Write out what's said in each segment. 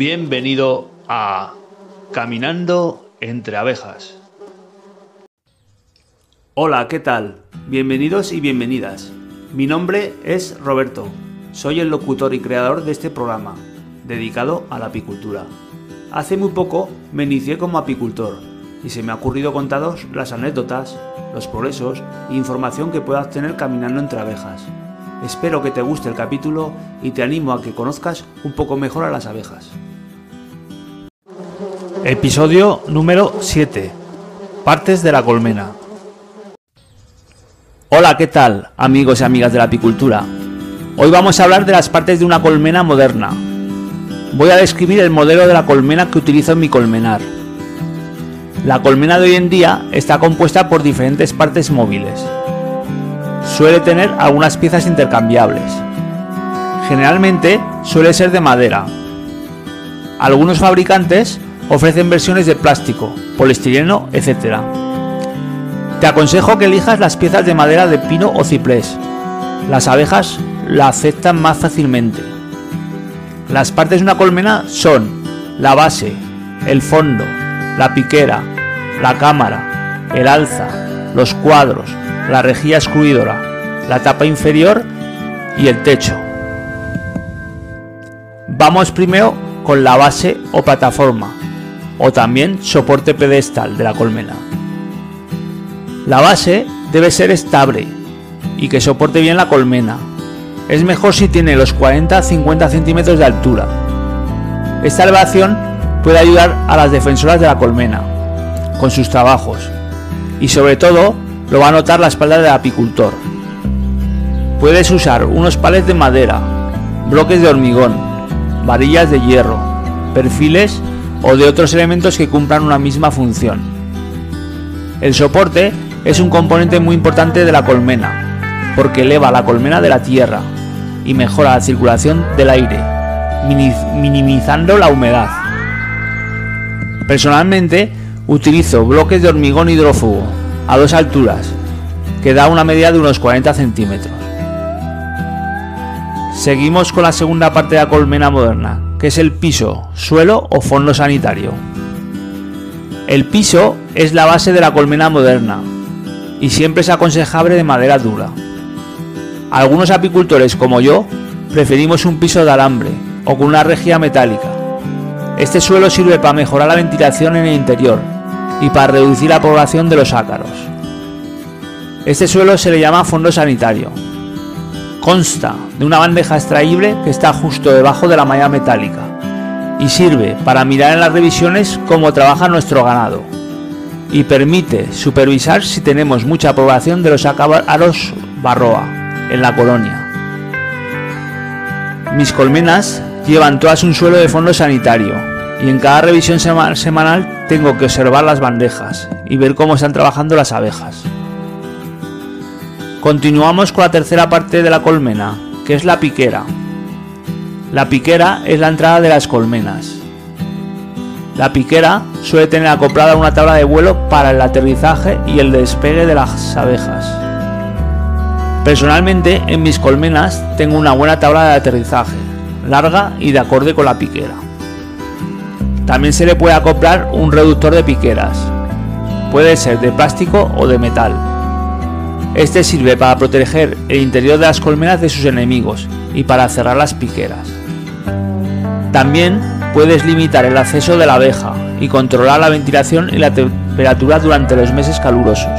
Bienvenido a Caminando entre abejas. Hola, ¿qué tal? Bienvenidos y bienvenidas. Mi nombre es Roberto. Soy el locutor y creador de este programa, dedicado a la apicultura. Hace muy poco me inicié como apicultor y se me ha ocurrido contaros las anécdotas, los progresos e información que puedas tener caminando entre abejas. Espero que te guste el capítulo y te animo a que conozcas un poco mejor a las abejas. Episodio número 7. Partes de la colmena. Hola, ¿qué tal, amigos y amigas de la apicultura? Hoy vamos a hablar de las partes de una colmena moderna. Voy a describir el modelo de la colmena que utilizo en mi colmenar. La colmena de hoy en día está compuesta por diferentes partes móviles. Suele tener algunas piezas intercambiables. Generalmente suele ser de madera. Algunos fabricantes ofrecen versiones de plástico, poliestireno, etc. Te aconsejo que elijas las piezas de madera de pino o ciprés. Las abejas la aceptan más fácilmente. Las partes de una colmena son la base, el fondo, la piquera, la cámara, el alza, los cuadros, la rejilla excluidora, la tapa inferior y el techo. Vamos primero con la base o plataforma, o también soporte pedestal de la colmena. La base debe ser estable y que soporte bien la colmena. Es mejor si tiene los 40-50 centímetros de altura. Esta elevación puede ayudar a las defensoras de la colmena con sus trabajos y sobre todo lo va a notar la espalda del apicultor. Puedes usar unos palets de madera, bloques de hormigón, varillas de hierro, perfiles o de otros elementos que cumplan una misma función. El soporte es un componente muy importante de la colmena, porque eleva la colmena de la tierra y mejora la circulación del aire, minimizando la humedad. Personalmente, Utilizo bloques de hormigón hidrófugo a dos alturas, que da una medida de unos 40 centímetros. Seguimos con la segunda parte de la colmena moderna, que es el piso, suelo o fondo sanitario. El piso es la base de la colmena moderna y siempre es aconsejable de madera dura. Algunos apicultores como yo preferimos un piso de alambre o con una rejilla metálica. Este suelo sirve para mejorar la ventilación en el interior y para reducir la población de los ácaros. Este suelo se le llama fondo sanitario. Consta de una bandeja extraíble que está justo debajo de la malla metálica y sirve para mirar en las revisiones cómo trabaja nuestro ganado y permite supervisar si tenemos mucha población de los ácaros barroa en la colonia. Mis colmenas llevan todas un suelo de fondo sanitario y en cada revisión semanal tengo que observar las bandejas y ver cómo están trabajando las abejas. Continuamos con la tercera parte de la colmena, que es la piquera. La piquera es la entrada de las colmenas. La piquera suele tener acoplada una tabla de vuelo para el aterrizaje y el despegue de las abejas. Personalmente en mis colmenas tengo una buena tabla de aterrizaje, larga y de acorde con la piquera. También se le puede acoplar un reductor de piqueras. Puede ser de plástico o de metal. Este sirve para proteger el interior de las colmenas de sus enemigos y para cerrar las piqueras. También puedes limitar el acceso de la abeja y controlar la ventilación y la temperatura durante los meses calurosos.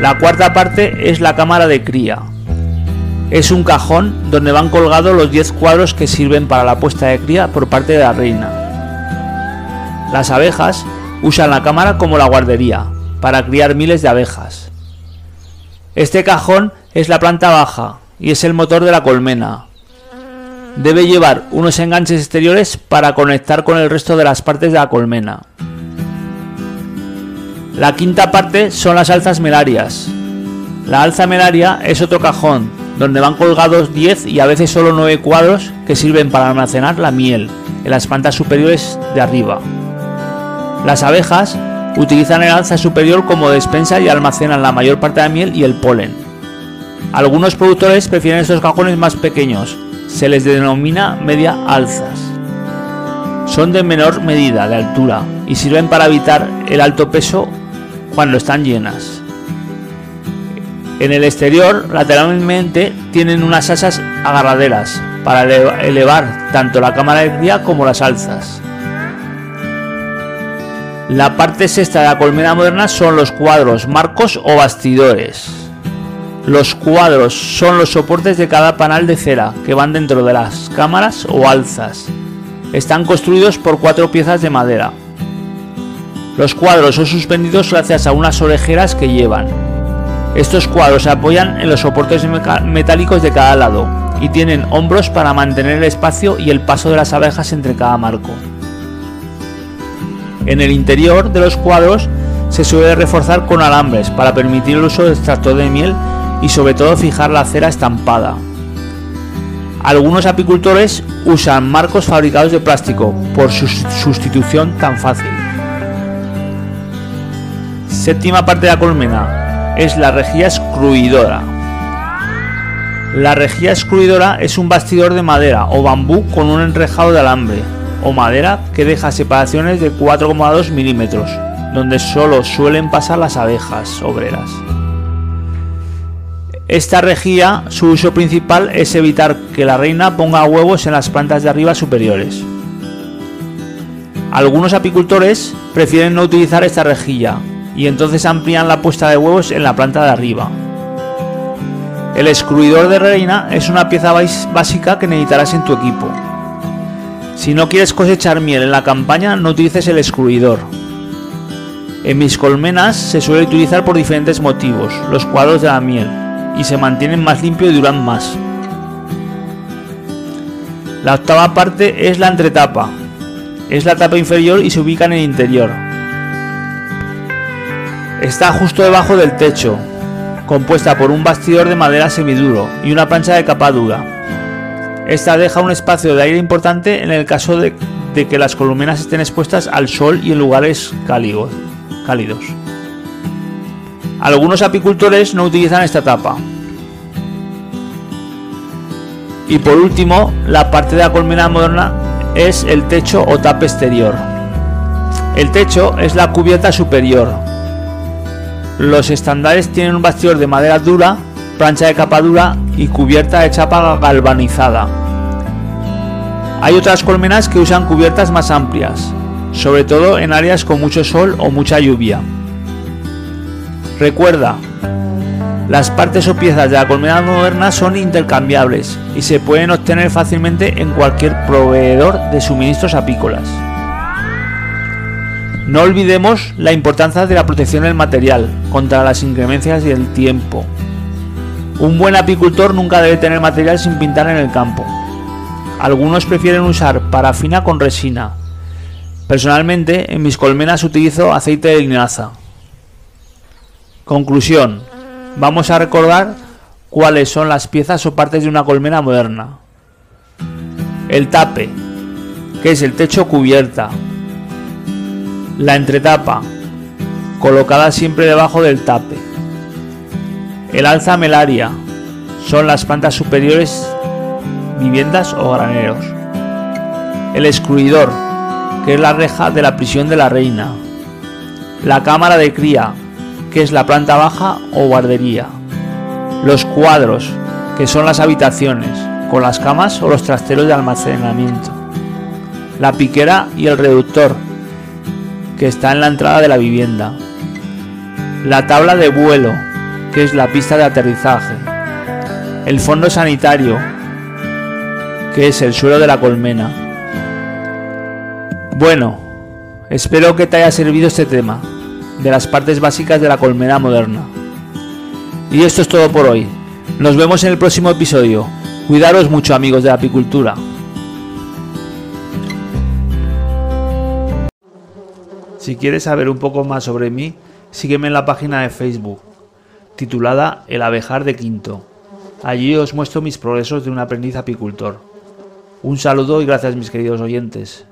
La cuarta parte es la cámara de cría, es un cajón donde van colgados los 10 cuadros que sirven para la puesta de cría por parte de la reina. Las abejas usan la cámara como la guardería, para criar miles de abejas. Este cajón es la planta baja y es el motor de la colmena. Debe llevar unos enganches exteriores para conectar con el resto de las partes de la colmena. La quinta parte son las alzas melarias. La alza melaria es otro cajón donde van colgados 10 y a veces solo 9 cuadros que sirven para almacenar la miel en las plantas superiores de arriba. Las abejas utilizan el alza superior como despensa y almacenan la mayor parte de la miel y el polen. Algunos productores prefieren estos cajones más pequeños, se les denomina media alzas. Son de menor medida de altura y sirven para evitar el alto peso cuando están llenas. En el exterior, lateralmente, tienen unas asas agarraderas para elevar tanto la cámara de cría como las alzas. La parte sexta de la colmena moderna son los cuadros, marcos o bastidores. Los cuadros son los soportes de cada panel de cera que van dentro de las cámaras o alzas. Están construidos por cuatro piezas de madera. Los cuadros son suspendidos gracias a unas orejeras que llevan. Estos cuadros se apoyan en los soportes metálicos de cada lado y tienen hombros para mantener el espacio y el paso de las abejas entre cada marco. En el interior de los cuadros se suele reforzar con alambres para permitir el uso de extractor de miel y sobre todo fijar la cera estampada. Algunos apicultores usan marcos fabricados de plástico por su sustitución tan fácil. Séptima parte de la colmena es la rejilla excluidora. La rejilla excluidora es un bastidor de madera o bambú con un enrejado de alambre o madera que deja separaciones de 4,2 milímetros, donde solo suelen pasar las abejas obreras. Esta rejilla, su uso principal es evitar que la reina ponga huevos en las plantas de arriba superiores. Algunos apicultores prefieren no utilizar esta rejilla y entonces amplían la puesta de huevos en la planta de arriba. El excluidor de reina es una pieza básica que necesitarás en tu equipo. Si no quieres cosechar miel en la campaña, no utilices el excluidor. En mis colmenas se suele utilizar por diferentes motivos, los cuadros de la miel, y se mantienen más limpios y duran más. La octava parte es la entretapa. Es la tapa inferior y se ubica en el interior. Está justo debajo del techo, compuesta por un bastidor de madera semiduro y una plancha de capa dura. Esta deja un espacio de aire importante en el caso de, que las colmenas estén expuestas al sol y en lugares cálidos. Algunos apicultores no utilizan esta tapa. Y por último, la parte de la colmena moderna es el techo o tapa exterior. El techo es la cubierta superior. Los estándares tienen un bastidor de madera dura, plancha de capa dura y cubierta de chapa galvanizada. Hay otras colmenas que usan cubiertas más amplias, sobre todo en áreas con mucho sol o mucha lluvia. Recuerda, las partes o piezas de la colmena moderna son intercambiables y se pueden obtener fácilmente en cualquier proveedor de suministros apícolas. No olvidemos la importancia de la protección del material contra las inclemencias y el tiempo. Un buen apicultor nunca debe tener material sin pintar en el campo. Algunos prefieren usar parafina con resina. Personalmente, en mis colmenas utilizo aceite de linaza. Conclusión. Vamos a recordar cuáles son las piezas o partes de una colmena moderna. El tape, que es el techo cubierta. La entretapa, colocada siempre debajo del tape. El alza melaria, son las plantas superiores, viviendas o graneros. El excluidor, que es la reja de la prisión de la reina. La cámara de cría, que es la planta baja o guardería. Los cuadros, que son las habitaciones, con las camas o los trasteros de almacenamiento. La piquera y el reductor, que está en la entrada de la vivienda. La tabla de vuelo, que es la pista de aterrizaje. El fondo sanitario, que es el suelo de la colmena. Bueno, espero que te haya servido este tema de las partes básicas de la colmena moderna. Y esto es todo por hoy. Nos vemos en el próximo episodio. Cuidaros mucho amigos de la apicultura. Si quieres saber un poco más sobre mí, sígueme en la página de Facebook, titulada El abejar de Quinto. Allí os muestro mis progresos de un aprendiz apicultor. Un saludo y gracias mis queridos oyentes.